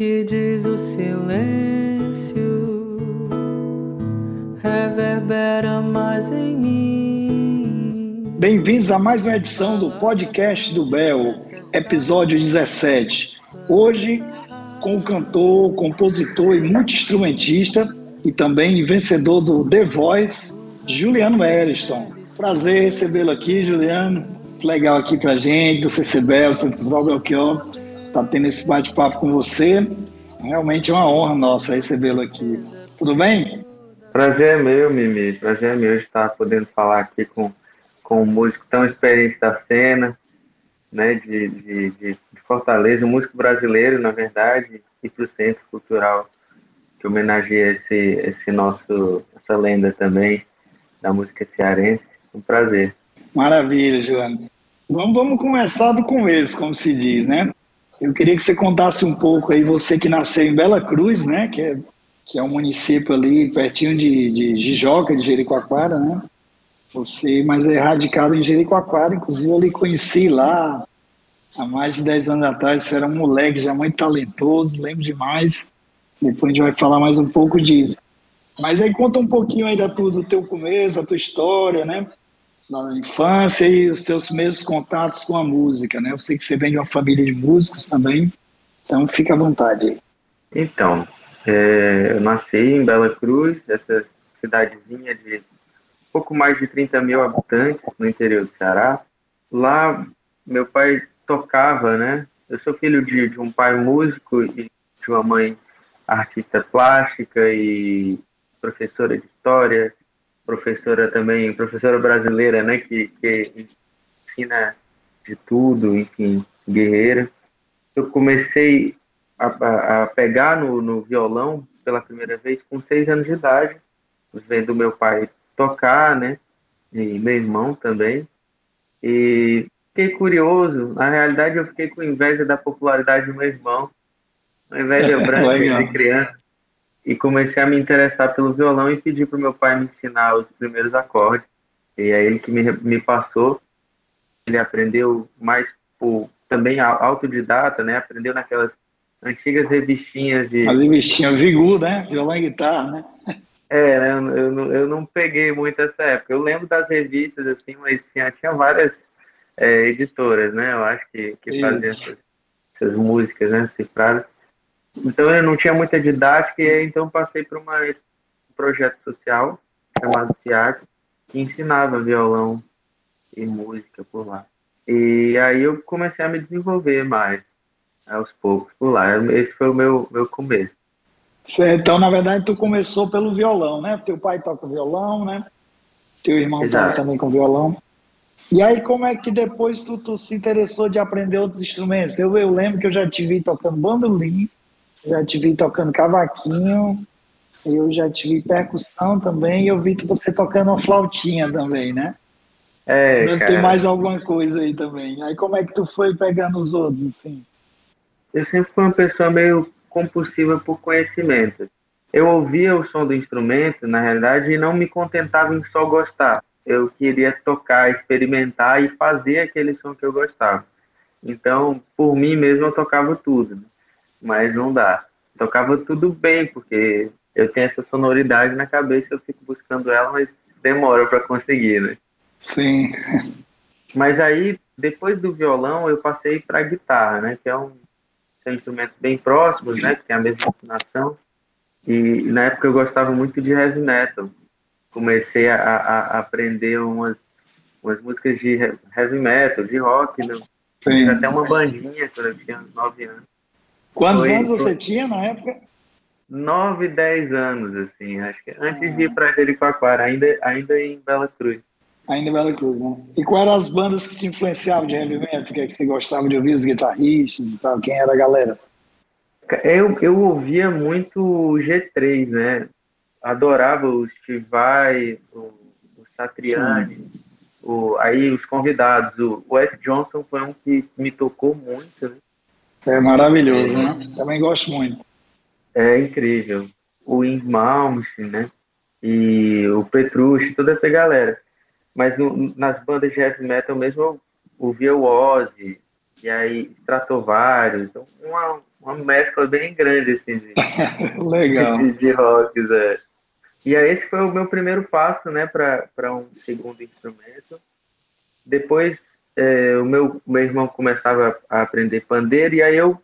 que diz o silêncio reverbera mais em mim. Bem-vindos a mais uma edição do podcast do Bel, episódio 17. Hoje, com o cantor, compositor e multi-instrumentista e também vencedor do The Voice, Juliano Eriston. Prazer recebê-lo aqui, Juliano. Legal aqui pra gente, do CCBel, Santos Belchior, tá tendo esse bate-papo com você. Realmente é uma honra nossa recebê-lo aqui. Tudo bem? Prazer é meu, Mimi. Prazer é meu estar podendo falar aqui com, com um músico tão experiente da cena, né, de, de, de Fortaleza, um músico brasileiro, na verdade, e para o Centro Cultural, que homenageia esse, esse nosso, essa lenda também da música cearense. Um prazer. Maravilha, Joana. Vamos, vamos começar do começo, como se diz, né? Eu queria que você contasse um pouco aí, você que nasceu em Bela Cruz, né? Que é que é um município ali pertinho de, de Jijoca, de Jericoacoara, né? Você, mas é radicado em Jericoacoara, inclusive eu lhe conheci lá há mais de 10 anos atrás, você era um moleque já muito talentoso, lembro demais. Depois a gente vai falar mais um pouco disso. Mas aí conta um pouquinho aí da tua, do teu começo, da tua história, né? Da infância e os teus primeiros contatos com a música, né? Eu sei que você vem de uma família de músicos também, então fica à vontade. Então, é, eu nasci em Bela Cruz, essa cidadezinha de pouco mais de 30 mil habitantes no interior do Ceará. Lá, meu pai tocava, né? Eu sou filho de, de um pai músico e de uma mãe artista plástica e professora de história, professora também, professora brasileira, né? Que, que ensina de tudo, enfim, guerreira. Eu comecei a, a pegar no, no, violão pela primeira vez com seis anos de idade, vendo meu pai tocar, né? E meu irmão também. E fiquei curioso. Na realidade, eu fiquei com inveja da popularidade do meu irmão, uma inveja branca de criança. E comecei a me interessar pelo violão e pedi para meu pai me ensinar os primeiros acordes. E é ele que me, me passou. Ele aprendeu mais por também autodidata, né? Aprendeu naquelas antigas revistinhas de. As revistinhas Vigu, né? Violão e guitarra, né? É, né? Eu, eu, não, eu não peguei muito essa época. Eu lembro das revistas, assim, mas tinha, tinha várias é, editoras, né? Eu acho que, que faziam essas, essas, músicas, né? Cifradas. Então eu não tinha muita didática e então passei por uma, um projeto social chamado CIAC, que ensinava violão e música por lá. E aí eu comecei a me desenvolver mais aos poucos por lá. Esse foi o meu, meu começo. Então, na verdade, tu começou pelo violão, né? Teu pai toca violão, né? Teu irmão toca também com violão. E aí, como é que depois tu, tu se interessou de aprender outros instrumentos? Eu, eu lembro que eu já te vi tocando bandolim, já te vi tocando cavaquinho, eu já tive percussão também, e eu vi você tocando uma flautinha também, né? É, Deve cara. ter mais alguma coisa aí também. Aí como é que tu foi pegando os outros, assim? eu sempre fui uma pessoa meio compulsiva por conhecimento. Eu ouvia o som do instrumento, na realidade, e não me contentava em só gostar. Eu queria tocar, experimentar e fazer aquele som que eu gostava. Então, por mim mesmo, eu tocava tudo, né? Mas não dá. Tocava tudo bem, porque eu tenho essa sonoridade na cabeça, eu fico buscando ela, mas demora para conseguir, né? Sim. Mas aí, depois do violão, eu passei para a guitarra, né? Que é um são instrumentos bem próximos, né, que tem a mesma afinação. E na época eu gostava muito de heavy metal. Comecei a, a, a aprender umas, umas músicas de heavy metal, de rock. Né? Fiz até uma bandinha quando eu tinha 9 anos. Quantos Foi, anos você tinha na época? 9, 10 anos, assim, acho que antes ah. de ir para Jericoacoara, ainda, ainda em Bela Cruz. Ainda em Bela Cruz, né? E quais eram as bandas que te influenciavam de heavy metal? O que, é que você gostava de ouvir, os guitarristas e tal? Quem era a galera? Eu, eu ouvia muito G3, né? Adorava o Steve Vai, o, o Satriani, o, aí os convidados. O, o Ed Johnson foi um que me tocou muito, né? É maravilhoso, é, né? Também gosto muito. É incrível. O Ing Malmsteen, né? E o Petrucci, toda essa galera. Mas no, nas bandas de heavy metal mesmo eu ouvia o Ozzy, e aí Stratovarius, uma, uma mescla bem grande assim de, Legal. de, de rocks. É. E aí esse foi o meu primeiro passo, né, para um segundo instrumento. Depois é, o meu, meu irmão começava a aprender pandeiro e aí eu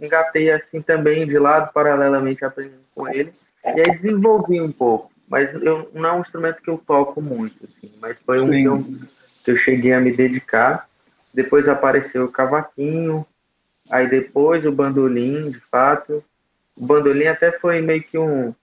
engatei assim também de lado, paralelamente aprendendo com ele. E aí desenvolvi um pouco, mas eu, não é um instrumento que eu toco muito, assim, mas foi um que eu, que eu cheguei a me dedicar. Depois apareceu o cavaquinho, aí depois o bandolim, de fato. O bandolim até foi meio que um,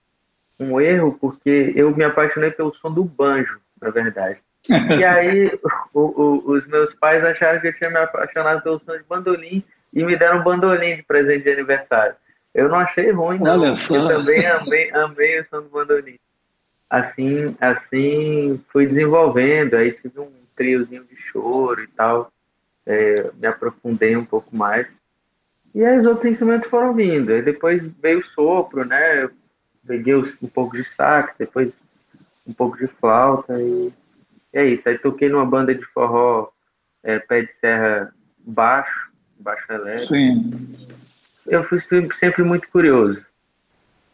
um erro, porque eu me apaixonei pelo som do banjo, na verdade. E aí o, o, os meus pais acharam que eu tinha me apaixonado pelo som de bandolim e me deram um bandolim de presente de aniversário. Eu não achei ruim, não. Olha só. Eu também amei, amei o som do bandolim. Assim, assim fui desenvolvendo, aí tive um triozinho de choro e tal, é, me aprofundei um pouco mais. E aí os outros instrumentos foram vindo. Aí depois veio o sopro, né? Eu peguei um pouco de sax, depois um pouco de flauta e é isso. Aí toquei numa banda de forró é, pé de serra baixo, baixo elétrico. Sim. Eu fui sempre muito curioso.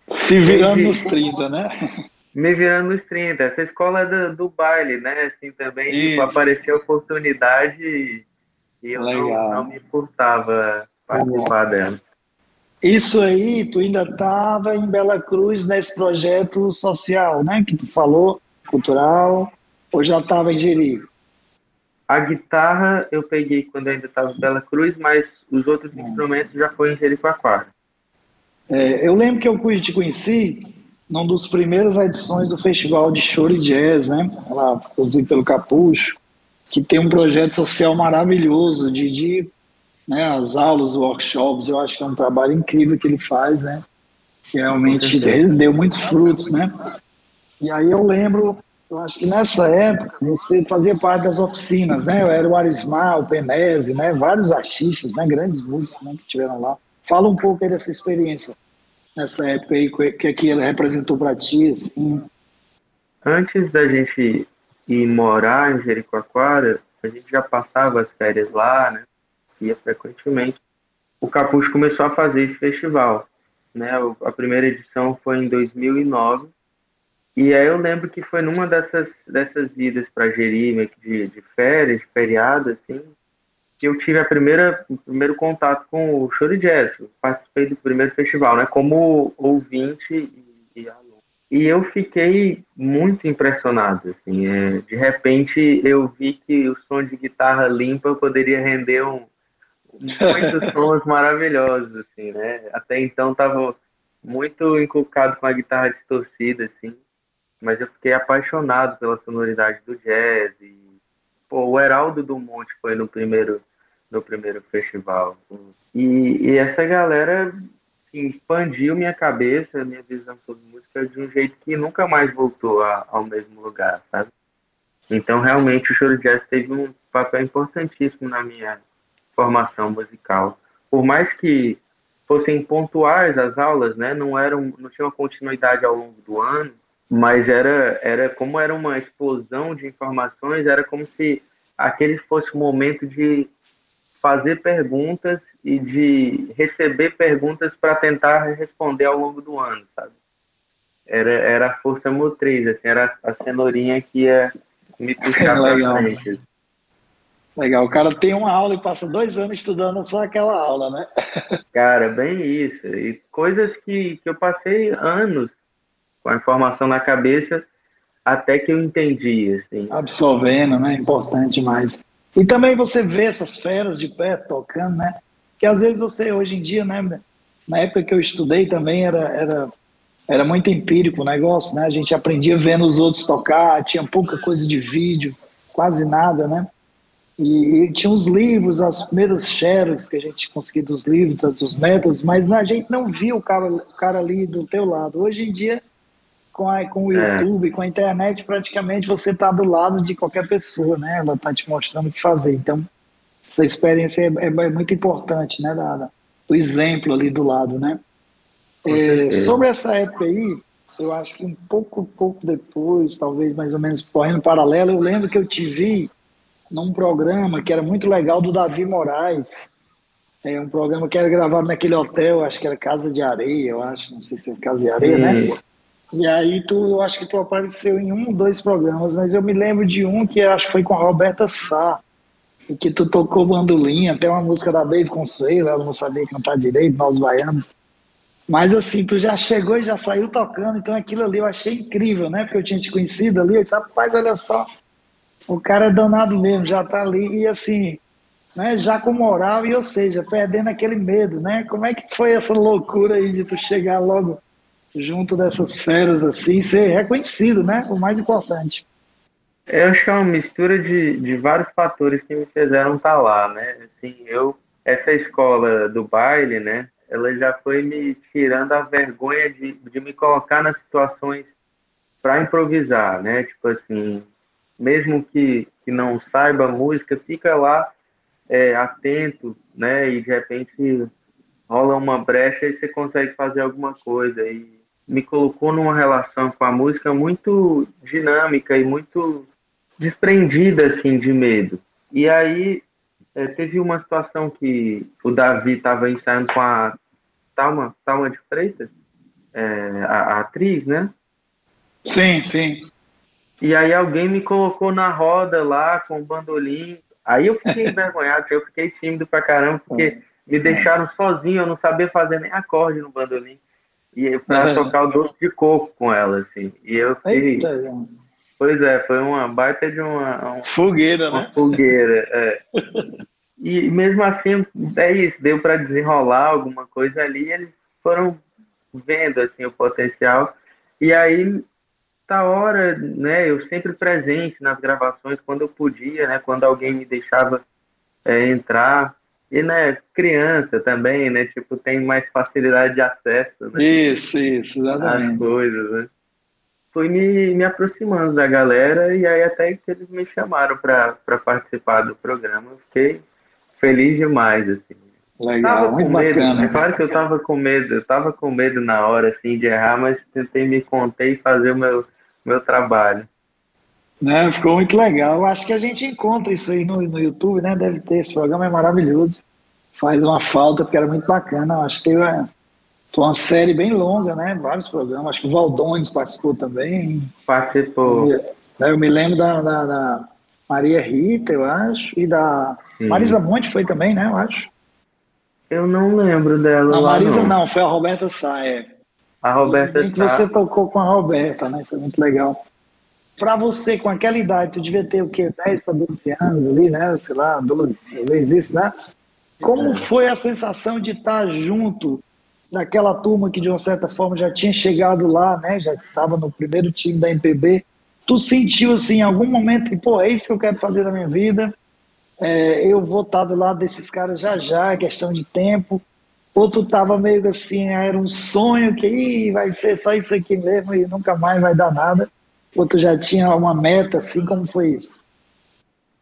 Se virando nos 30, né? Me virando nos 30. Essa escola do, do baile, né? Assim, também tipo, apareceu a oportunidade e, e eu não, não, me importava participar dela. Isso aí, tu ainda estava em Bela Cruz nesse projeto social, né? Que tu falou, cultural, ou já estava em Jerico? A guitarra eu peguei quando ainda estava em Bela Cruz, mas os outros hum. instrumentos já foi em Jericoacoara. É, eu lembro que eu te conheci num dos primeiras edições do Festival de Choro e Jazz, né? Lá, produzido pelo Capucho, que tem um projeto social maravilhoso de, de né, as aulas, workshops, eu acho que é um trabalho incrível que ele faz, né? Que realmente deu muitos frutos, né? E aí eu lembro eu acho que nessa época você fazia parte das oficinas, né? Era o Arismar, o Penese, né? Vários artistas, né? Grandes músicos né? que tiveram lá. Fala um pouco aí dessa experiência nessa época aí, que aqui ele representou para ti, assim. Antes da gente ir morar em Jericoacoara, a gente já passava as férias lá, né? Ia frequentemente. O Capucho começou a fazer esse festival, né? A primeira edição foi em 2009 e aí eu lembro que foi numa dessas, dessas idas para Jeri, de, de férias, de feriado, assim, que eu tive a primeira, o primeiro contato com o Show Jazz. Eu participei do primeiro festival, né, como ouvinte e, e aluno. E eu fiquei muito impressionado, assim, é, de repente eu vi que o som de guitarra limpa poderia render um, muitos sons maravilhosos, assim, né? Até então estava muito inculcado com a guitarra distorcida, assim mas eu fiquei apaixonado pela sonoridade do jazz. E, pô, o Heraldo do Monte foi no primeiro, no primeiro festival. E, e essa galera assim, expandiu minha cabeça, minha visão sobre música de um jeito que nunca mais voltou a, ao mesmo lugar, sabe? Então, realmente, o Choro Jazz teve um papel importantíssimo na minha formação musical. Por mais que fossem pontuais as aulas, né, não eram, não tinha uma continuidade ao longo do ano, mas era, era como era uma explosão de informações, era como se aquele fosse o momento de fazer perguntas e de receber perguntas para tentar responder ao longo do ano, sabe? Era, era a força motriz, assim, era a cenourinha que ia me puxar para frente. Legal, o cara tem uma aula e passa dois anos estudando só aquela aula, né? Cara, bem isso. E coisas que, que eu passei anos com a informação na cabeça até que eu entendi, assim. Absorvendo, né? Importante demais. E também você vê essas feras de pé tocando, né? Que às vezes você, hoje em dia, né? Na época que eu estudei também era, era, era muito empírico o negócio, né? A gente aprendia vendo os outros tocar, tinha pouca coisa de vídeo, quase nada, né? E, e tinha os livros, as primeiras xerox que a gente conseguia dos livros, dos métodos, mas a gente não via o cara, o cara ali do teu lado. Hoje em dia com, a, com o é. YouTube, é. com a internet, praticamente você está do lado de qualquer pessoa, né? Ela está te mostrando o que fazer. Então, essa experiência é, é, é muito importante, né? Da, da, do exemplo ali do lado, né? É, sobre essa época aí, eu acho que um pouco, pouco depois, talvez mais ou menos correndo paralelo, eu lembro que eu te vi num programa que era muito legal do Davi Moraes. É um programa que era gravado naquele hotel, acho que era Casa de Areia, eu acho, não sei se é Casa de Areia, né? E aí tu, eu acho que tu apareceu em um dois programas, mas eu me lembro de um que acho que foi com a Roberta Sá, e que tu tocou bandolim, até uma música da Baby Consuelo, ela não sabia cantar direito, nós baianos. Mas assim, tu já chegou e já saiu tocando, então aquilo ali eu achei incrível, né? Porque eu tinha te conhecido ali, eu disse, rapaz, olha só, o cara é danado mesmo, já tá ali, e assim, né, já com moral, e ou seja, perdendo aquele medo, né? Como é que foi essa loucura aí de tu chegar logo junto dessas feras assim, ser reconhecido, né? O mais importante. Eu acho que é uma mistura de, de vários fatores que me fizeram estar tá lá, né? Assim, eu, essa escola do baile, né? Ela já foi me tirando a vergonha de, de me colocar nas situações para improvisar, né? Tipo assim, mesmo que, que não saiba música, fica lá é, atento, né? E de repente rola uma brecha e você consegue fazer alguma coisa. E me colocou numa relação com a música muito dinâmica e muito desprendida assim de medo. E aí é, teve uma situação que o Davi estava ensaiando com a Talma, Talma de Freitas, é, a, a, atriz, né? Sim, sim. E aí alguém me colocou na roda lá com o bandolim. Aí eu fiquei envergonhado, eu fiquei tímido pra caramba, porque me deixaram sozinho, eu não sabia fazer nem acorde no bandolim e para tocar o doce de coco com ela, assim. E eu fiz. Pois é, foi uma baita de uma. Um, fogueira, uma né? Fogueira, é. e mesmo assim, é isso, deu para desenrolar alguma coisa ali, eles foram vendo assim o potencial. E aí, tá hora, né? Eu sempre presente nas gravações quando eu podia, né? Quando alguém me deixava é, entrar. E, né, criança também, né, tipo, tem mais facilidade de acesso, né? Isso, isso, exatamente. As coisas, né? Fui me, me aproximando da galera e aí até que eles me chamaram para participar do programa. Eu fiquei feliz demais, assim. Legal, tava muito com medo, bacana. É claro que eu tava com medo, eu tava com medo na hora, assim, de errar, mas tentei me conter e fazer o meu, meu trabalho. Né, ficou muito legal. Acho que a gente encontra isso aí no, no YouTube, né? Deve ter. Esse programa é maravilhoso. Faz uma falta, porque era muito bacana. Acho que uma, foi uma série bem longa, né? Vários programas. Acho que o Valdones participou também. Participou. Né, eu me lembro da, da, da Maria Rita, eu acho, e da Sim. Marisa Monte foi também, né? Eu acho. Eu não lembro dela. A Marisa não. não, foi a Roberta Saia. A Roberta Saia. que você tocou com a Roberta, né? Foi muito legal para você, com aquela idade, tu devia ter o quê? 10 para 12 anos ali, né? Sei lá, 12, talvez isso, né? Como foi a sensação de estar junto daquela turma que, de uma certa forma, já tinha chegado lá, né? Já estava no primeiro time da MPB. Tu sentiu, assim, em algum momento que, pô, é isso que eu quero fazer na minha vida? É, eu vou estar do lado desses caras já já, é questão de tempo. Ou tu tava meio assim, era um sonho que Ih, vai ser só isso aqui mesmo e nunca mais vai dar nada. Ou tu já tinha uma meta, assim, como foi isso?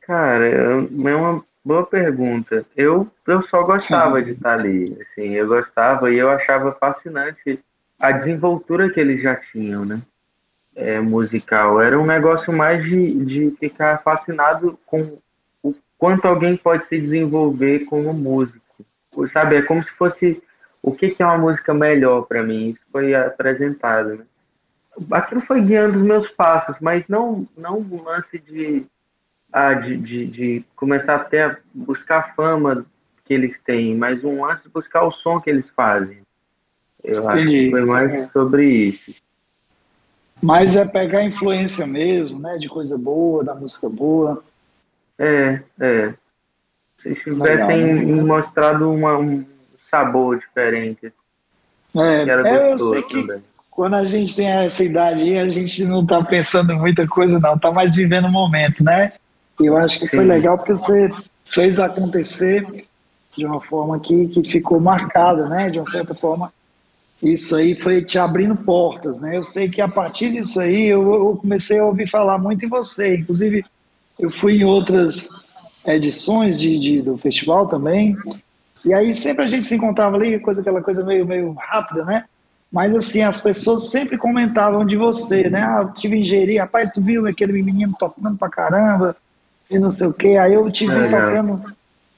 Cara, é uma boa pergunta. Eu, eu só gostava de estar ali, assim, eu gostava e eu achava fascinante a desenvoltura que eles já tinham, né? É, musical. Era um negócio mais de, de ficar fascinado com o quanto alguém pode se desenvolver como músico. Sabe, é como se fosse o que, que é uma música melhor para mim. Isso foi apresentado, né? Aquilo foi guiando os meus passos, mas não não um lance de, ah, de, de, de começar até a buscar fama que eles têm, mas um lance de buscar o som que eles fazem. Eu Entendi. acho que foi mais é. sobre isso. Mas é pegar a influência mesmo, né? De coisa boa, da música boa. É, é. Se tivessem Legal, né? mostrado uma, um sabor diferente. É, é eu sei que também quando a gente tem essa idade aí, a gente não está pensando em muita coisa, não, está mais vivendo o momento, né? E eu acho que foi legal porque você fez acontecer de uma forma que, que ficou marcada, né? De uma certa forma, isso aí foi te abrindo portas, né? Eu sei que a partir disso aí eu, eu comecei a ouvir falar muito em você, inclusive eu fui em outras edições de, de, do festival também, e aí sempre a gente se encontrava ali, coisa, aquela coisa meio, meio rápida, né? Mas assim, as pessoas sempre comentavam de você, né? Ah, eu tive engenharia, rapaz, tu viu aquele menino tocando pra caramba, e não sei o quê. Aí eu te vi é, tocando,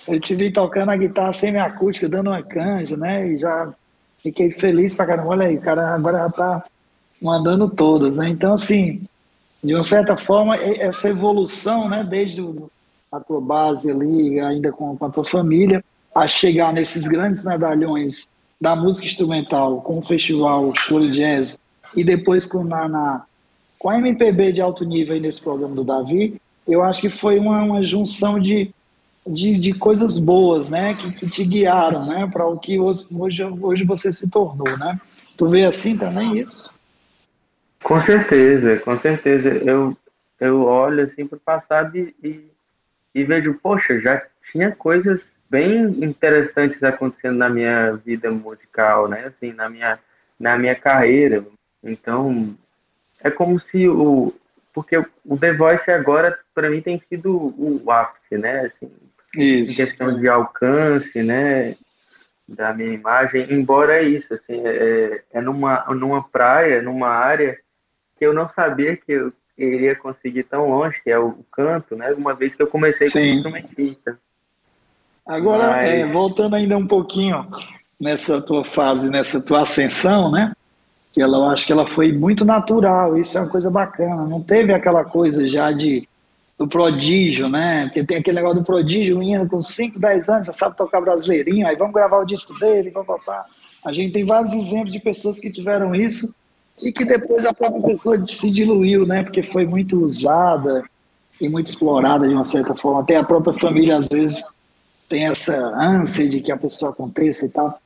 eu te vi tocando a guitarra semi-acústica, dando uma canja, né? E já fiquei feliz pra caramba. Olha aí, o cara agora já tá mandando todas, né? Então, assim, de uma certa forma, essa evolução, né, desde a tua base ali, ainda com, com a tua família, a chegar nesses grandes medalhões da música instrumental, com o festival Show Jazz, e depois com, na, na, com a MPB de alto nível aí nesse programa do Davi, eu acho que foi uma, uma junção de, de, de, coisas boas, né, que, que te guiaram, né, para o que hoje, hoje você se tornou, né? Tu vê assim também isso? Com certeza, com certeza. Eu, eu olho assim para o passado e, e, e, vejo, poxa, já tinha coisas bem interessantes acontecendo na minha vida musical, né? Assim, na minha, na minha carreira. Então, é como se o. Porque o The Voice agora, para mim, tem sido o, ápice, né? Assim, Isso. Em questão de alcance, né? Da minha imagem, embora é isso, assim, é, é numa, numa praia, numa área que eu não sabia que eu iria conseguir tão longe, que é o canto, né? Uma vez que eu comecei Sim. como instrumentista. Agora, Mas... é, voltando ainda um pouquinho nessa tua fase, nessa tua ascensão, né? Que ela, eu acho que ela foi muito natural, isso é uma coisa bacana. Não teve aquela coisa já de do prodígio, né? Porque tem aquele negócio do prodígio, um menino com 5, 10 anos, já sabe tocar brasileirinho, aí vamos gravar o disco dele, papapá. A gente tem vários exemplos de pessoas que tiveram isso e que depois a própria pessoa se diluiu, né? Porque foi muito usada e muito explorada de uma certa forma. Até a própria família, às vezes, tem essa ânsia de que a pessoa aconteça e tal.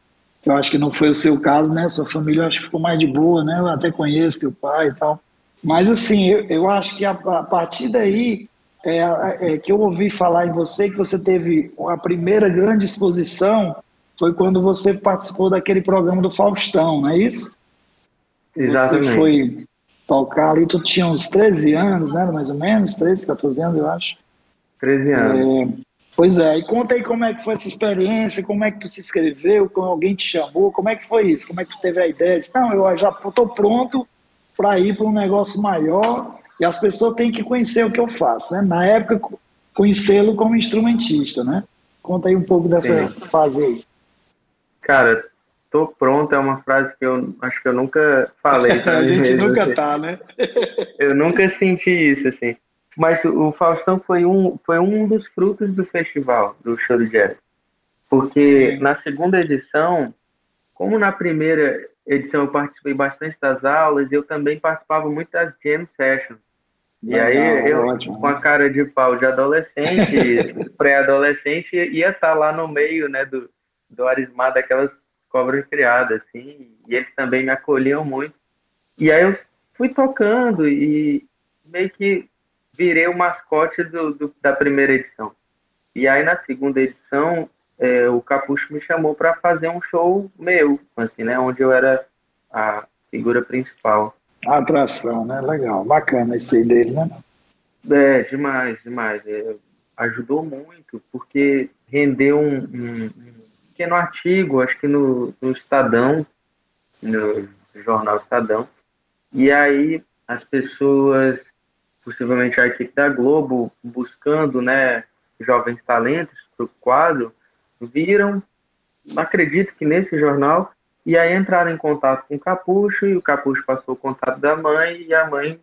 Eu acho que não foi o seu caso, né? Sua família eu acho que ficou mais de boa, né? Eu até conheço teu pai e tal. Mas, assim, eu, eu acho que a, a partir daí é, é, que eu ouvi falar em você que você teve a primeira grande exposição foi quando você participou daquele programa do Faustão, não é isso? Exatamente. Você foi tocar ali, tu tinha uns 13 anos, né? Mais ou menos, 13, 14 anos, eu acho. 13 anos. É, pois é, e conta aí como é que foi essa experiência, como é que tu se inscreveu, como alguém te chamou, como é que foi isso? Como é que tu teve a ideia? Disse, não, eu já estou pronto para ir para um negócio maior e as pessoas têm que conhecer o que eu faço, né? Na época, conhecê-lo como instrumentista, né? Conta aí um pouco dessa Sim. fase aí. Cara, tô pronto é uma frase que eu acho que eu nunca falei. a gente mesmo, nunca assim. tá, né? eu nunca senti isso, assim. Mas o Faustão foi um, foi um dos frutos do festival, do Show do Jazz. Porque Sim. na segunda edição, como na primeira edição eu participei bastante das aulas, eu também participava muito das jam sessions. E aí eu, ótimo. com a cara de pau de adolescente, pré-adolescente, ia estar tá lá no meio né, do, do arismar daquelas cobras criadas, assim, e eles também me acolhiam muito. E aí eu fui tocando e meio que virei o mascote do, do da primeira edição. E aí na segunda edição, é, o Capucho me chamou para fazer um show meu, assim, né, onde eu era a figura principal. A atração, né? Legal, bacana esse aí dele, né? É, demais, demais. É, ajudou muito, porque rendeu um, um, pequeno artigo, acho que no, no Estadão, no jornal Estadão, e aí as pessoas, possivelmente a equipe da Globo, buscando né, jovens talentos para o quadro, viram, acredito que nesse jornal, e aí entraram em contato com o Capucho, e o Capucho passou o contato da mãe, e a mãe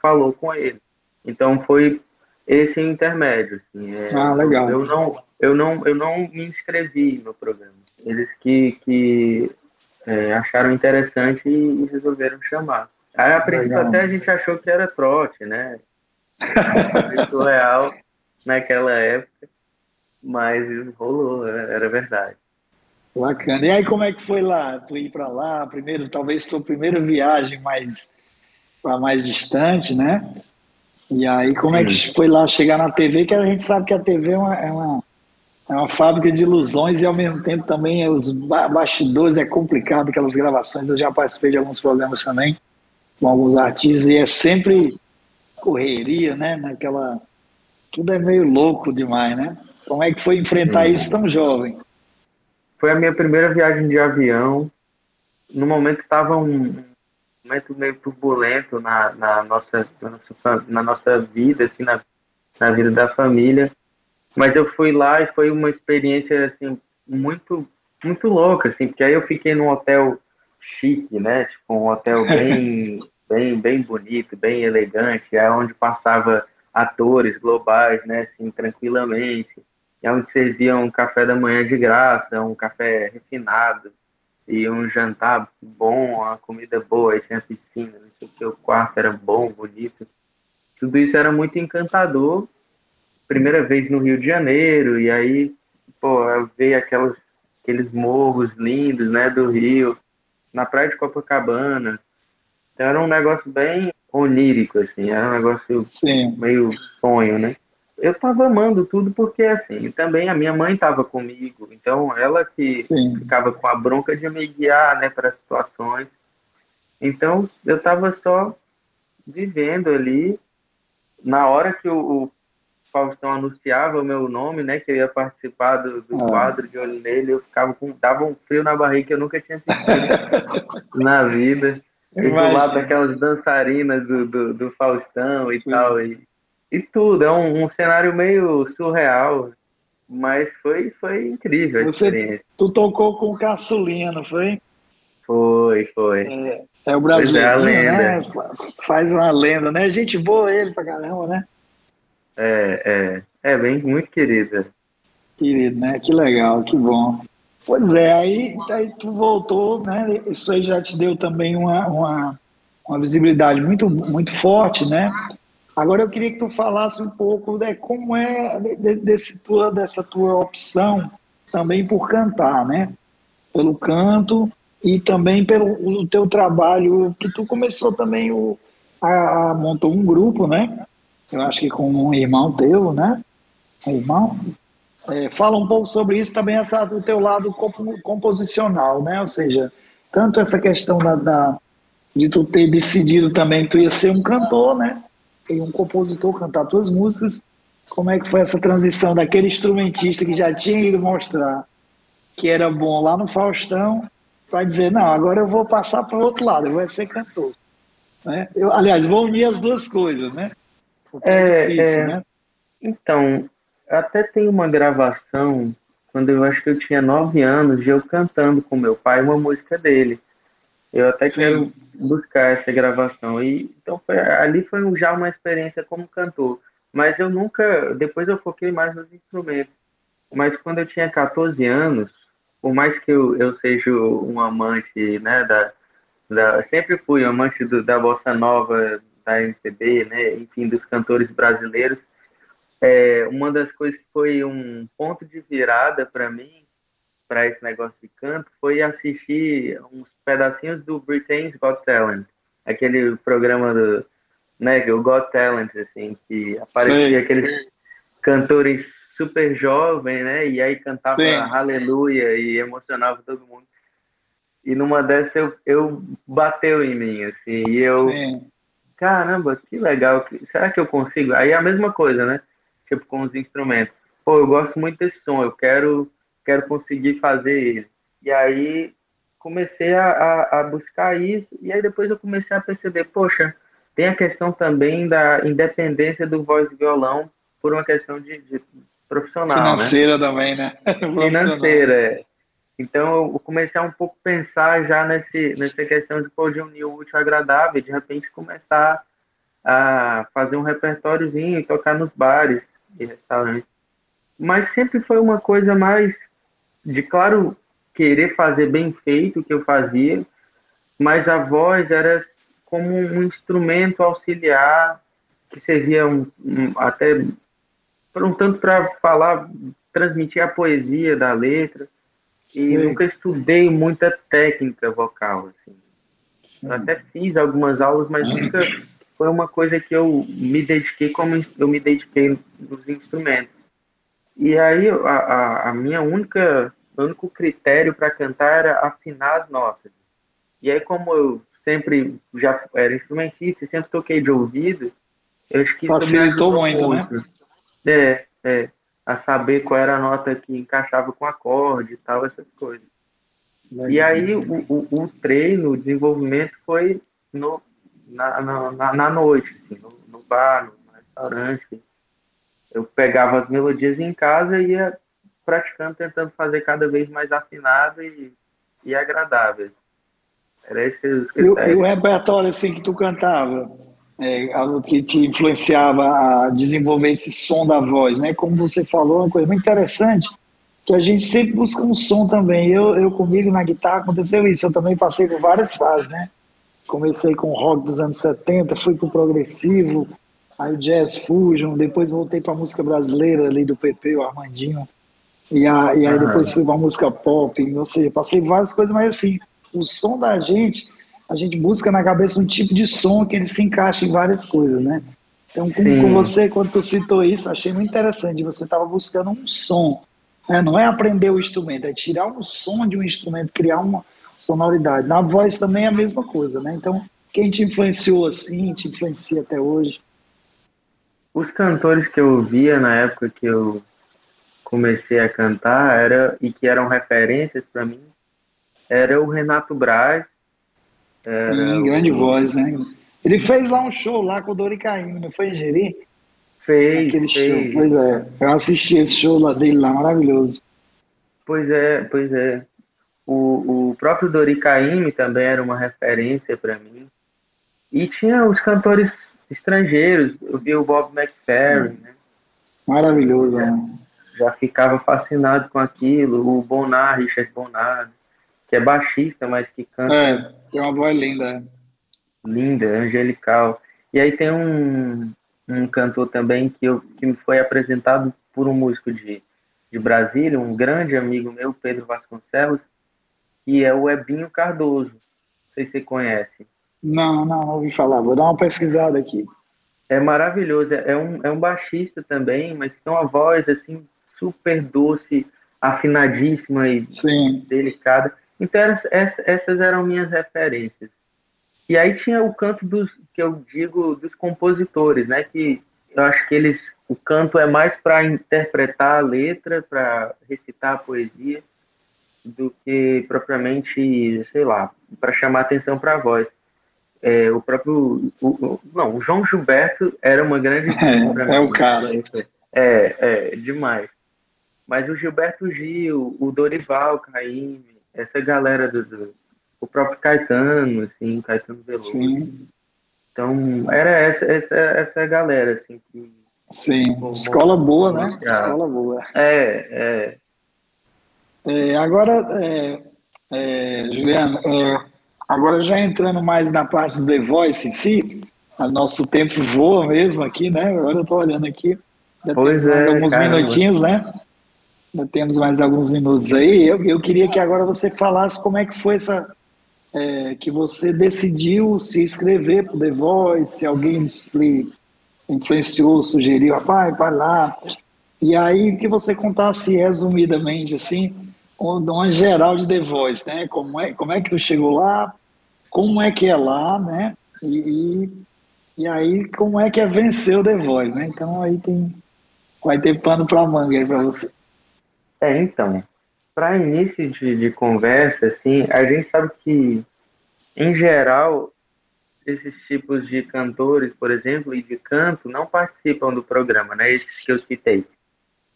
falou com ele. Então foi esse intermédio. Assim, é, ah, legal. Eu não, eu não, eu não me inscrevi no programa. Eles que, que é, acharam interessante e, resolveram chamar. Aí, a princípio, legal. até a gente achou que era trote, né? Surreal naquela época, mas rolou, né? era verdade. Bacana. E aí, como é que foi lá? Tu ir para lá, primeiro, talvez tua primeira viagem mais para mais distante, né? E aí, como é que foi lá chegar na TV? Que a gente sabe que a TV é uma, é uma, é uma fábrica de ilusões e, ao mesmo tempo, também é os bastidores é complicado, aquelas gravações. Eu já participei de alguns programas também com alguns artistas e é sempre correria, né? Naquela. Tudo é meio louco demais, né? Como é que foi enfrentar isso tão jovem? Foi a minha primeira viagem de avião. No momento estava um, momento meio turbulento na, na, nossa, na, nossa, na nossa vida, assim, na, na vida da família. Mas eu fui lá e foi uma experiência assim muito muito louca, assim, porque aí eu fiquei num hotel chique, né? Tipo um hotel bem bem bem bonito, bem elegante, é onde passava atores globais, né? Assim, tranquilamente, é onde serviam um café da manhã de graça, um café refinado e um jantar bom, uma comida boa, aí tinha piscina, não sei o que, o quarto era bom, bonito. Tudo isso era muito encantador. Primeira vez no Rio de Janeiro, e aí, pô, eu vi aquelas, aqueles morros lindos, né, do Rio, na praia de Copacabana. Então era um negócio bem onírico, assim, era um negócio Sim. meio sonho, né? eu estava amando tudo porque assim também a minha mãe estava comigo então ela que Sim. ficava com a bronca de me guiar né para situações então eu estava só vivendo ali na hora que o, o, Faustão anunciava o meu nome né que eu ia participar do, do ah. quadro de olho nele eu ficava com dava um frio na barriga que eu nunca tinha sentido na vida e do lado daquelas dançarinas do, do, do Faustão e Sim. tal e e tudo. É um, um, cenário meio surreal, mas foi, foi incrível a Você, experiência. Tu tocou com o Caçulinha, não foi? Foi, foi. É, é o brasileiro, é né? Faz uma lenda, né? A gente voa ele pra caramba, né? É, é. É bem muito querida. Querido, né? Que legal, que bom. Pois é, aí, aí tu voltou, né? Isso aí já te deu também uma, uma, uma visibilidade muito, muito forte, né? Agora eu queria que tu falasse um pouco de como é desse tua, dessa tua opção também por cantar, né? Pelo canto e também pelo o teu trabalho, que tu começou também o, a, a montou um grupo, né? Eu acho que com um irmão teu, né? Um irmão. É, fala um pouco sobre isso também, essa, do teu lado composicional, né? Ou seja, tanto essa questão da, da de tu ter decidido também que tu ia ser um cantor, né? e um compositor cantar tuas músicas. Como é que foi essa transição daquele instrumentista que já tinha ido mostrar que era bom lá no Faustão para dizer, não, agora eu vou passar para o outro lado, eu vou ser cantor. Né? Eu, aliás, vou unir as duas coisas, né? É, é, difícil, é, né? Então, até tem uma gravação, quando eu acho que eu tinha nove anos, de eu cantando com meu pai uma música dele. Eu até Sim. quero buscar essa gravação. E então foi, ali foi já uma experiência como cantor. Mas eu nunca, depois eu foquei mais nos instrumentos. Mas quando eu tinha 14 anos, por mais que eu, eu seja um amante, né, da, da sempre fui amante do, da bossa nova, da MPB, né, enfim, dos cantores brasileiros. É, uma das coisas que foi um ponto de virada para mim para esse negócio de canto foi assistir uns pedacinhos do Britain's Got Talent, aquele programa do, né, o Got Talent, assim, que aparecia Sim. aqueles cantores super jovens, né, e aí cantava Sim. Aleluia e emocionava todo mundo. E numa dessas eu, eu bateu em mim, assim, e eu, Sim. Caramba, que legal, será que eu consigo? Aí é a mesma coisa, né, tipo com os instrumentos. Pô, eu gosto muito desse som, eu quero quero conseguir fazer ele. E aí comecei a, a, a, buscar isso, e aí depois eu comecei a perceber, poxa, tem a questão também da independência do voz e violão por uma questão de, de profissional, né? Financeira né? também, né? Financeira, é. Então eu comecei a um pouco pensar já nesse, nessa questão de, pô, de unir o útil agradável, de repente começar a fazer um repertóriozinho e tocar nos bares e restaurantes. Mas sempre foi uma coisa mais de claro querer fazer bem feito o que eu fazia, mas a voz era como um instrumento auxiliar que servia um, um, até um tanto para falar, transmitir a poesia da letra. E Sim. nunca estudei muita técnica vocal. Assim. Eu até fiz algumas aulas, mas nunca foi uma coisa que eu me dediquei como eu me dediquei nos instrumentos. E aí a, a, a minha única, único critério para cantar era afinar as notas. E aí como eu sempre já era instrumentista, sempre toquei de ouvido, eu acho que isso facilitou muito, muito, né? É, é, a saber qual era a nota que encaixava com acorde e tal, essas coisas. Legal. E aí o, o, o, treino, o desenvolvimento foi no, na, na, na noite, assim, no, no bar, no restaurante. eu pegava as melodias em casa e ia praticando, tentando fazer cada vez mais afinado e, e agradáveis. Era esse os E, e o repertório assim que tu cantava, é, que te influenciava a desenvolver esse som da voz, né? Como você falou, uma coisa muito interessante, que a gente sempre busca um som também. Eu, eu comigo na guitarra aconteceu isso, eu também passei por várias fases, né? Comecei com o rock dos anos 70, fui pro progressivo, aí jazz fusion, depois voltei para música brasileira ali do PP, o Armandinho, e, a, e aí depois fui para música pop, ou seja, passei várias coisas, mas assim, o som da gente, a gente busca na cabeça um tipo de som que ele se encaixa em várias coisas, né? Então, com, com você, quando tu citou isso, achei muito interessante, você estava buscando um som, né? não é aprender o instrumento, é tirar um som de um instrumento, criar uma sonoridade. Na voz também é a mesma coisa, né? Então, quem te influenciou assim, te influencia até hoje? Os cantores que eu ouvia na época que eu comecei a cantar era e que eram referências para mim era o Renato Braz. Sim, grande o... voz, né? Ele fez lá um show lá com o Dori Caymmi, não foi Jeri? Fez, Aquele fez. Show. Pois é, eu assisti esse show lá dele lá, maravilhoso. Pois é, pois é. O, o próprio Dori Caymmi também era uma referência para mim. E tinha os cantores estrangeiros, eu vi o Bob McFerrin, né? Maravilhoso, já, né? já ficava fascinado com aquilo, o Bonar, Richard Bonar, que é baixista, mas que canta. É, tem uma voz linda. É. Linda, angelical. E aí tem um, um cantor também que, eu, que me foi apresentado por um músico de, de Brasília, um grande amigo meu, Pedro Vasconcelos, que é o Ebinho Cardoso. Não sei se você conhece. Não, não, não ouvi falar. Vou dar uma pesquisada aqui. É maravilhoso. É um, é um baixista também, mas tem uma voz assim super doce, afinadíssima e Sim. delicada. Então, essas eram minhas referências. E aí tinha o canto dos, que eu digo, dos compositores, né? Que eu acho que eles, o canto é mais para interpretar a letra, para recitar a poesia, do que propriamente, sei lá, para chamar atenção para a voz. É, o próprio, o, não, o João Gilberto era uma grande. É, é o cara. É, é, demais. Mas o Gilberto Gil, o Dorival Caymmi, essa galera do, do, o próprio Caetano, assim, Caetano Veloso. Sim. Então, era essa, essa, essa galera, assim, que... Sim, escola boa, né? Escola boa. É, é. é agora, é, é, Juliana, é, agora já entrando mais na parte do The Voice em si, nosso tempo voa mesmo aqui, né? Agora eu tô olhando aqui, já pois é, alguns caramba. minutinhos, né? Temos mais alguns minutos aí. Eu, eu queria que agora você falasse como é que foi essa. É, que você decidiu se inscrever para o The Voice, se alguém lhe influenciou, sugeriu, rapaz, vai lá. E aí que você contasse resumidamente, assim, uma geral de The Voice, né? Como é, como é que tu chegou lá, como é que é lá, né? E, e, e aí como é que é vencer o The Voice, né? Então aí tem, vai ter pano para manga aí para você. É, então, para início de, de conversa, assim, a gente sabe que, em geral, esses tipos de cantores, por exemplo, e de canto, não participam do programa, né? Esses que eu citei.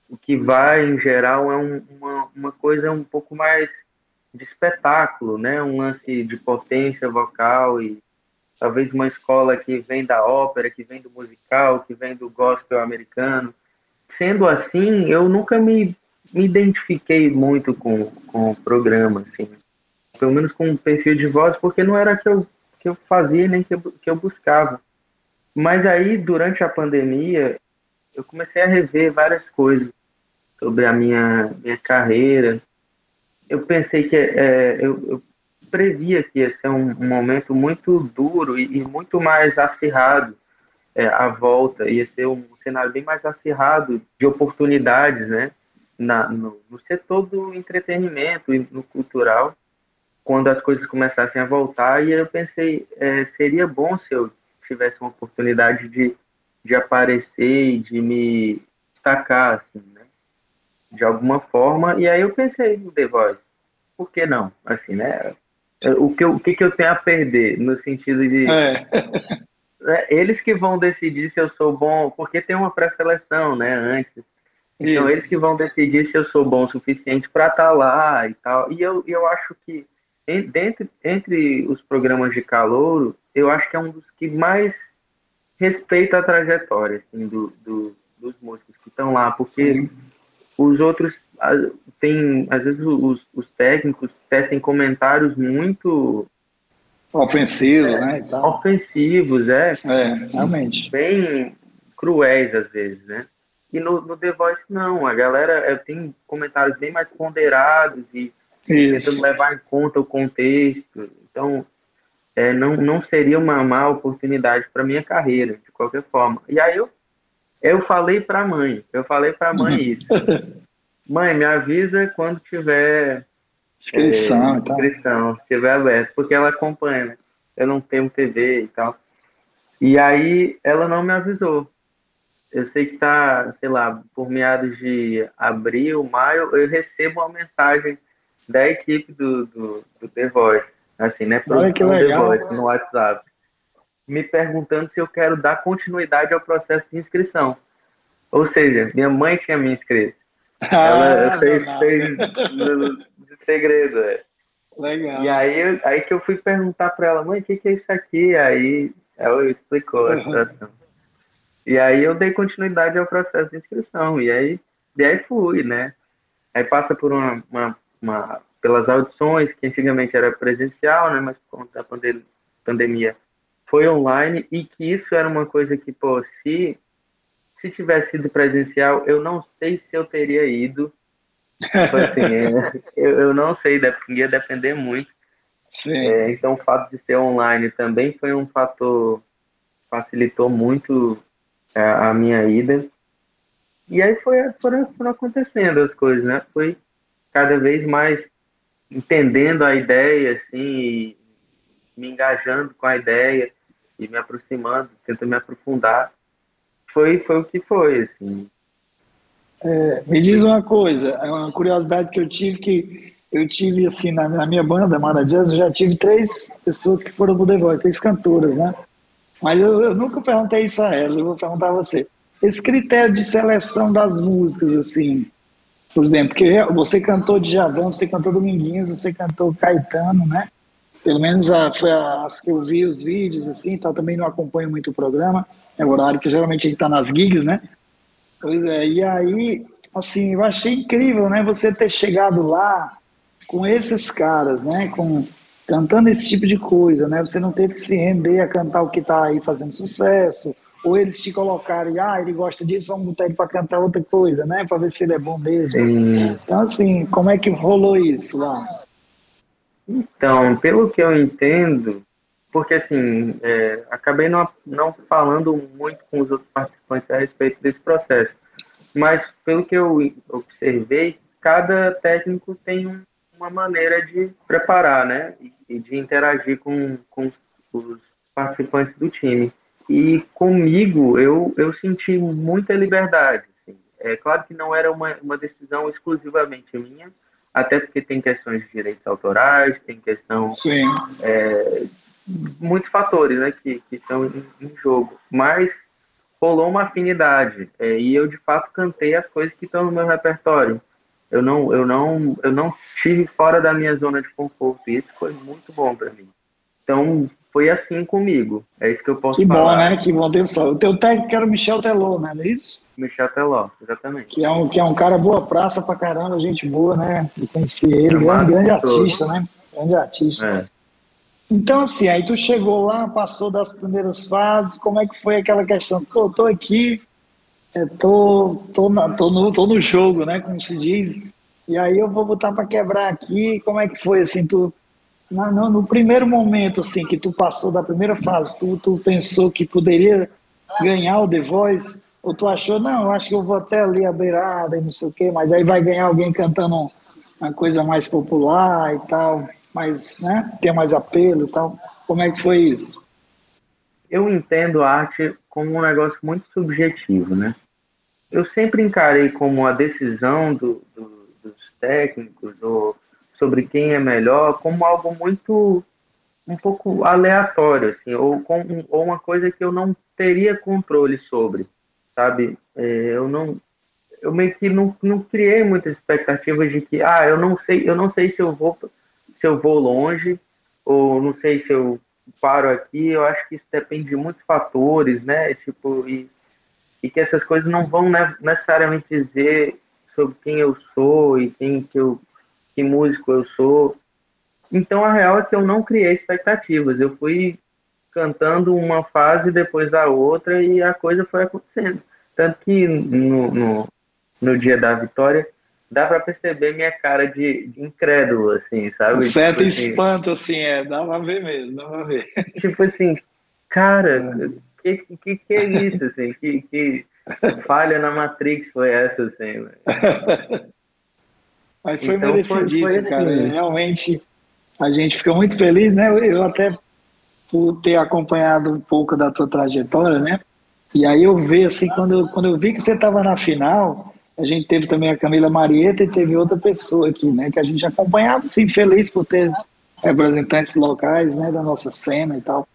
O que vai, em geral, é um, uma, uma coisa um pouco mais de espetáculo, né? Um lance de potência vocal e talvez uma escola que vem da ópera, que vem do musical, que vem do gospel americano. Sendo assim, eu nunca me me identifiquei muito com, com o programa, assim, pelo menos com o perfil de voz, porque não era que eu, que eu fazia nem que eu, que eu buscava. Mas aí, durante a pandemia, eu comecei a rever várias coisas sobre a minha, minha carreira. Eu pensei que é, eu, eu, previa que ia ser um, um momento muito duro e, e muito mais acirrado é, à volta, ia ser um cenário bem mais acirrado de oportunidades, né? Na, no, no, setor do entretenimento e no cultural, quando as coisas começassem a voltar, e eu pensei, é, seria bom se eu tivesse uma oportunidade de, de aparecer e de me destacar, assim, né? De alguma forma, e aí eu pensei no The Voice, por que não? Assim, né? O que, eu, o que, que eu tenho a perder, no sentido de... É. é, eles que vão decidir se eu sou bom, porque tem uma pré-seleção, né, antes. Então, Isso. eles que vão decidir se eu sou bom o suficiente para estar tá lá e tal. E eu, eu acho que, entre, entre os programas de calouro, eu acho que é um dos que mais respeita a trajetória, assim, do, do dos músicos que estão lá, porque Sim. os outros, tem, às vezes, os, os técnicos tecem comentários muito Ofensivos, é, né? Ofensivos, é. É, realmente. Bem cruéis, às vezes, né? E no, no The Voice, não. A galera é, tem comentários bem mais ponderados e Isso. tentando levar em conta o contexto. Então, é, não, não seria uma má oportunidade para minha carreira, de qualquer forma. E aí eu, eu falei para a mãe, eu falei para a mãe isso. mãe, me avisa quando tiver Inscrição, é, tá. inscrição, se tiver aberto, porque ela acompanha, né? Eu não tenho TV e tal. E aí ela não me avisou. Eu sei que tá, sei lá, por meados de abril, maio, eu recebo uma mensagem da equipe do, do, do The Voice, assim, né? Olha que legal. The Voice, no WhatsApp, me perguntando se eu quero dar continuidade ao processo de inscrição. Ou seja, minha mãe tinha me inscrito. Ela ah, fez, fez de segredo, é. Legal. E aí, aí que eu fui perguntar para ela, mãe, o que, que é isso aqui? Aí ela explicou a situação. E aí eu dei continuidade ao processo de inscrição. E aí, e aí fui, né? Aí passa por uma, uma, uma, pelas audições, que antigamente era presencial, né? Mas por conta da pandemia foi online. E que isso era uma coisa que, pô, se, se tivesse sido presencial, eu não sei se eu teria ido Tipo assim, eu, eu não sei, ia depender muito. É, então, o fato de ser online também foi um fator facilitou muito a, é, a minha ida. E aí foi, foram, foram acontecendo as coisas, né? Foi cada vez mais entendendo a ideia, assim, me engajando com a ideia e me aproximando, tentando me aprofundar. Foi, foi o que foi, assim. É, me diz uma coisa, é uma curiosidade que eu tive que eu tive assim na, na minha banda, Mara Jazz, eu já tive três pessoas que foram pro The Voice, três cantoras, né? Mas eu, eu, nunca perguntei isso a ela, eu vou perguntar a você. Esse critério de seleção das músicas, assim, por exemplo, que você cantou de Javão, você cantou Dominguinhos, você cantou Caetano, né? Pelo menos a, foi as que eu vi os vídeos, assim, então também não acompanho muito o programa, é o horário que geralmente a gente tá nas gigs, né? Pois é, e aí, assim, eu achei incrível, né, você ter chegado lá com esses caras, né, com cantando esse tipo de coisa, né? Você não teve que se render a cantar o que está aí fazendo sucesso, ou eles te colocarem, ah, ele gosta disso, vamos botar ele para cantar outra coisa, né? Para ver se ele é bom mesmo. Sim. Então, assim, como é que rolou isso lá? Então, pelo que eu entendo, porque assim, é, acabei não, não falando muito com os outros participantes a respeito desse processo, mas pelo que eu observei, cada técnico tem um, uma maneira de preparar, né, e de interagir com, com os participantes do time. E comigo, eu, eu senti muita liberdade. Assim. É claro que não era uma, uma decisão exclusivamente minha, até porque tem questões de direitos autorais, tem questão é, muitos fatores né, que, que estão em, em jogo, mas rolou uma afinidade é, e eu de fato cantei as coisas que estão no meu repertório. Eu não, eu não, eu não tive fora da minha zona de conforto. E isso foi muito bom para mim. Então foi assim comigo. É isso que eu posso que falar. Que bom, né? Que bom ter só. O teu técnico era o Michel Teló, né? Não é isso? Michel Teló, exatamente. Que é um, que é um cara boa praça pra caramba, gente boa, né? Eu conheci ele, grande, grande artista, né? Grande artista. É. Então, assim, aí tu chegou lá, passou das primeiras fases, como é que foi aquela questão? Eu tô aqui, é, tô, tô, na, tô, no, tô no jogo, né, como se diz, e aí eu vou botar para quebrar aqui, como é que foi, assim, tu, na, no, no, primeiro momento, assim, que tu passou da primeira fase, tu, tu pensou que poderia ganhar o The Voice, ou tu achou, não, acho que eu vou até ali a beirada e não sei o quê, mas aí vai ganhar alguém cantando uma coisa mais popular e tal mais, né, ter mais apelo e tal. Como é que foi isso? Eu entendo a arte como um negócio muito subjetivo, né? Eu sempre encarei como a decisão do, do, dos técnicos ou sobre quem é melhor como algo muito um pouco aleatório, assim, ou, com, ou uma coisa que eu não teria controle sobre, sabe? É, eu não, eu meio que não, não criei muitas expectativas de que, ah, eu não sei, eu não sei se eu vou, se eu vou longe, ou não sei se eu paro aqui. Eu acho que isso depende de muitos fatores, né? Tipo, e, e que essas coisas não vão necessariamente dizer sobre quem eu sou e quem que eu, que músico eu sou. Então a real é que eu não criei expectativas. Eu fui cantando uma fase depois da outra e a coisa foi acontecendo. Tanto que no, no, no dia da vitória dá para perceber minha cara de, de, incrédulo, assim, sabe? Certo tipo assim, espanto, assim, é, dá pra ver mesmo, dá pra ver. Tipo assim, cara, que, que, que é isso, assim? Que, que falha na Matrix foi essa, assim? Mas foi então, merecidíssimo, foi, foi cara. Assim. Realmente, a gente fica muito feliz, né? Eu até por ter acompanhado um pouco da tua trajetória, né? E aí eu vi, assim, quando eu, quando eu vi que você estava na final, a gente teve também a Camila Marieta e teve outra pessoa aqui, né? Que a gente acompanhava, assim, feliz por ter representantes locais, né? Da nossa cena e tal.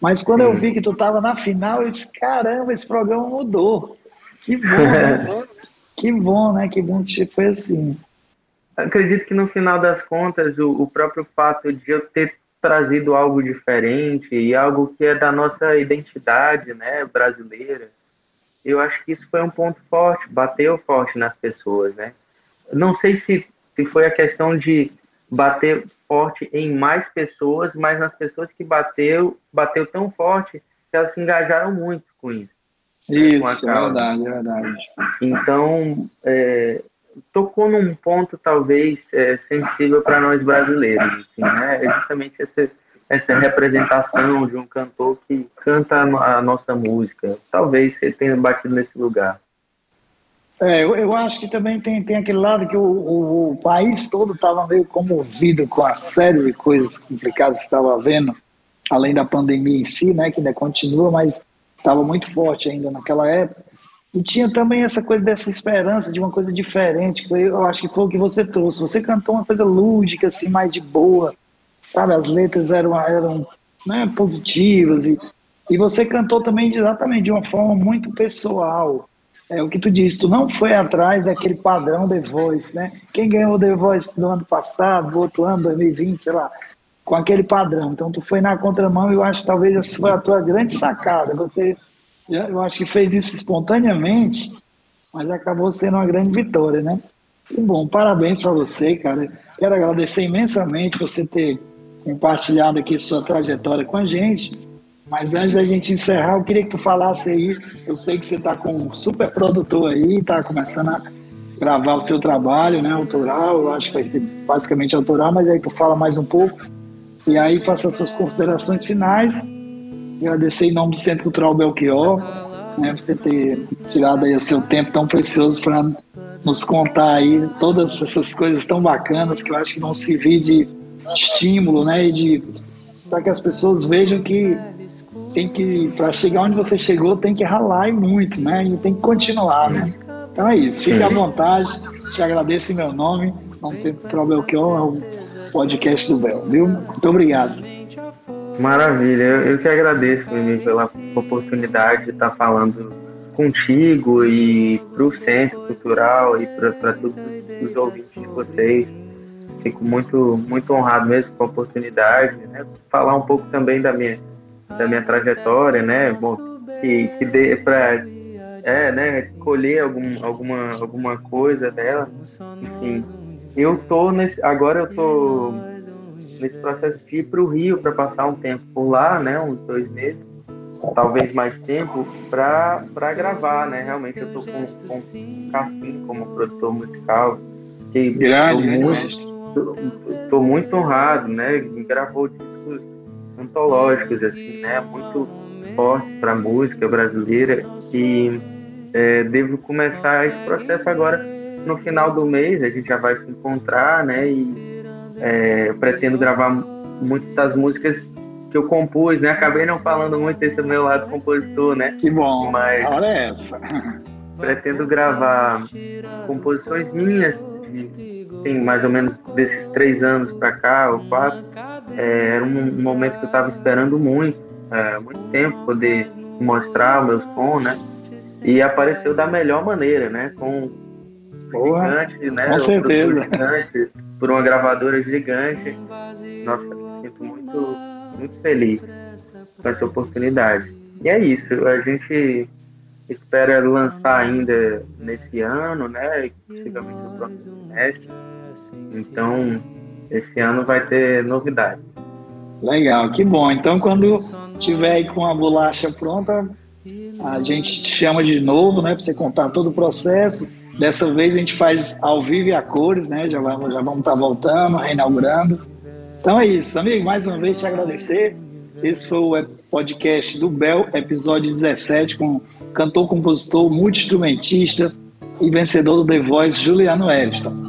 Mas quando eu vi que tu estava na final, eu disse, caramba, esse programa mudou. Que bom, né? que bom, né? Que bom que foi assim. Acredito que no final das contas, o, o próprio fato de eu ter trazido algo diferente e algo que é da nossa identidade, né, brasileira, eu acho que isso foi um ponto forte, bateu forte nas pessoas, né? Não sei se, se foi a questão de bater forte em mais pessoas, mas nas pessoas que bateu, bateu tão forte que elas se engajaram muito com isso. Isso, é verdade, é verdade. Então, é, tocou num ponto talvez é, sensível para nós brasileiros, assim, né? É justamente essa essa representação de um cantor que canta a nossa música. Talvez ele tenha batido nesse lugar. É, eu, eu acho que também tem, tem aquele lado que o, o, o país todo estava meio comovido com a série de coisas complicadas que estava havendo, além da pandemia em si, né, que ainda continua, mas estava muito forte ainda naquela época. E tinha também essa coisa dessa esperança de uma coisa diferente, que eu acho que foi o que você trouxe. Você cantou uma coisa lúdica, assim, mais de boa, sabe? As letras eram, eram né, positivas e, e você cantou também exatamente de uma forma muito pessoal. É o que tu disse, tu não foi atrás daquele padrão The Voice, né? Quem ganhou The Voice do ano passado, do outro ano, 2020, sei lá, com aquele padrão. Então tu foi na contramão e eu acho que talvez essa foi a tua grande sacada. Você, eu acho que fez isso espontaneamente, mas acabou sendo uma grande vitória, né? Que bom, parabéns para você, cara. Quero agradecer imensamente você ter compartilhado aqui sua trajetória com a gente. Mas antes da gente encerrar, eu queria que tu falasse aí. Eu sei que você está com um super produtor aí, está começando a gravar o seu trabalho, né, autoral. Eu acho que vai ser basicamente autoral, mas aí tu fala mais um pouco. E aí faça suas considerações finais. Agradecer em nome do Centro Cultural Belchior, né, você ter tirado aí o seu tempo tão precioso para nos contar aí todas essas coisas tão bacanas que eu acho que vão servir de estímulo, né? E de para que as pessoas vejam que tem que para chegar onde você chegou tem que ralar e muito, né? E tem que continuar, né? Então é isso. Fique à vontade. Te agradeço em meu nome. Vamos sempre para o Belchior, o podcast do Bel, viu? Muito obrigado. Maravilha. Eu, que agradeço, Mimi, pela oportunidade de estar falando contigo e para o Centro Cultural e para todos os ouvintes de vocês fico muito, muito honrado mesmo com a oportunidade, né? Falar um pouco também da minha, da minha trajetória, né? Bom, que, que dê para é, né, colher algum, alguma, alguma coisa dela. Enfim, eu tô nesse, agora eu tô nesse processo de ir para o Rio para passar um tempo por lá, né, uns dois meses, talvez mais tempo, para gravar, né? Realmente eu tô com, com o Cassim como produtor musical, que Grande, muito, estou muito honrado, né? Gravou discos antológicos, assim, né? Muito forte para a música brasileira e é, devo começar esse processo agora no final do mês. A gente já vai se encontrar, né? E é, pretendo gravar muitas das músicas que eu compus, né? Acabei não falando muito desse meu lado compositor, né? Que bom. Mas olha é essa. Pretendo gravar composições minhas de tem mais ou menos desses três anos para cá, ou quatro, é, era um, momento que eu estava esperando muito, é, muito tempo, poder mostrar o meu som, né? E apareceu da melhor maneira, né? Com Porra, gigante, né? Com certeza. Gigante, por uma gravadora gigante. Nossa, me sinto muito, muito feliz com essa oportunidade. E é isso, a gente espera lançar ainda nesse ano, né? Possivelmente no próximo semestre. Então, esse ano vai ter novidade. Legal, que bom. Então, quando tiver aí com a bolacha pronta, a gente te chama de novo, né? Para você contar todo o processo. Dessa vez a gente faz ao vivo e a cores, né? Já vamos, já vamos estar tá voltando, reinaugurando. Então é isso, amigo. Mais uma vez te agradecer. Esse foi o podcast do Bel, episódio 17, com cantor, compositor, multi-instrumentista e vencedor do The Voice, Juliano Eriston.